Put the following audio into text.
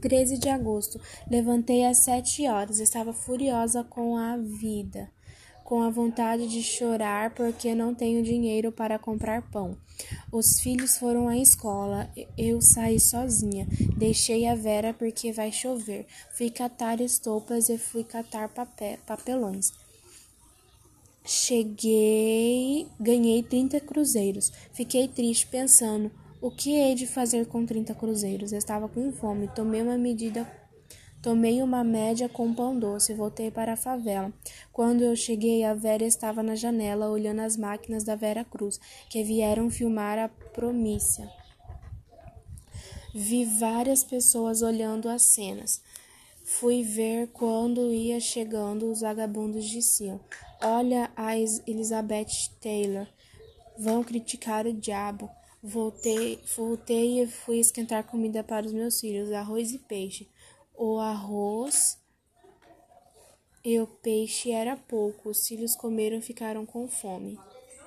13 de agosto. Levantei às sete horas. Estava furiosa com a vida, com a vontade de chorar porque não tenho dinheiro para comprar pão. Os filhos foram à escola. Eu saí sozinha. Deixei a Vera porque vai chover. Fui catar estopas e fui catar papel, papelões. Cheguei, ganhei 30 cruzeiros. Fiquei triste pensando o que hei de fazer com 30 cruzeiros? Estava com fome. Tomei uma medida Tomei uma média com pão doce e voltei para a favela. Quando eu cheguei, a Vera estava na janela olhando as máquinas da Vera Cruz, que vieram filmar a promícia. Vi várias pessoas olhando as cenas. Fui ver quando ia chegando, os vagabundos diziam: Olha a Elizabeth Taylor, vão criticar o diabo. Voltei, voltei e fui esquentar comida para os meus filhos, arroz e peixe. O arroz e o peixe era pouco, os filhos comeram e ficaram com fome.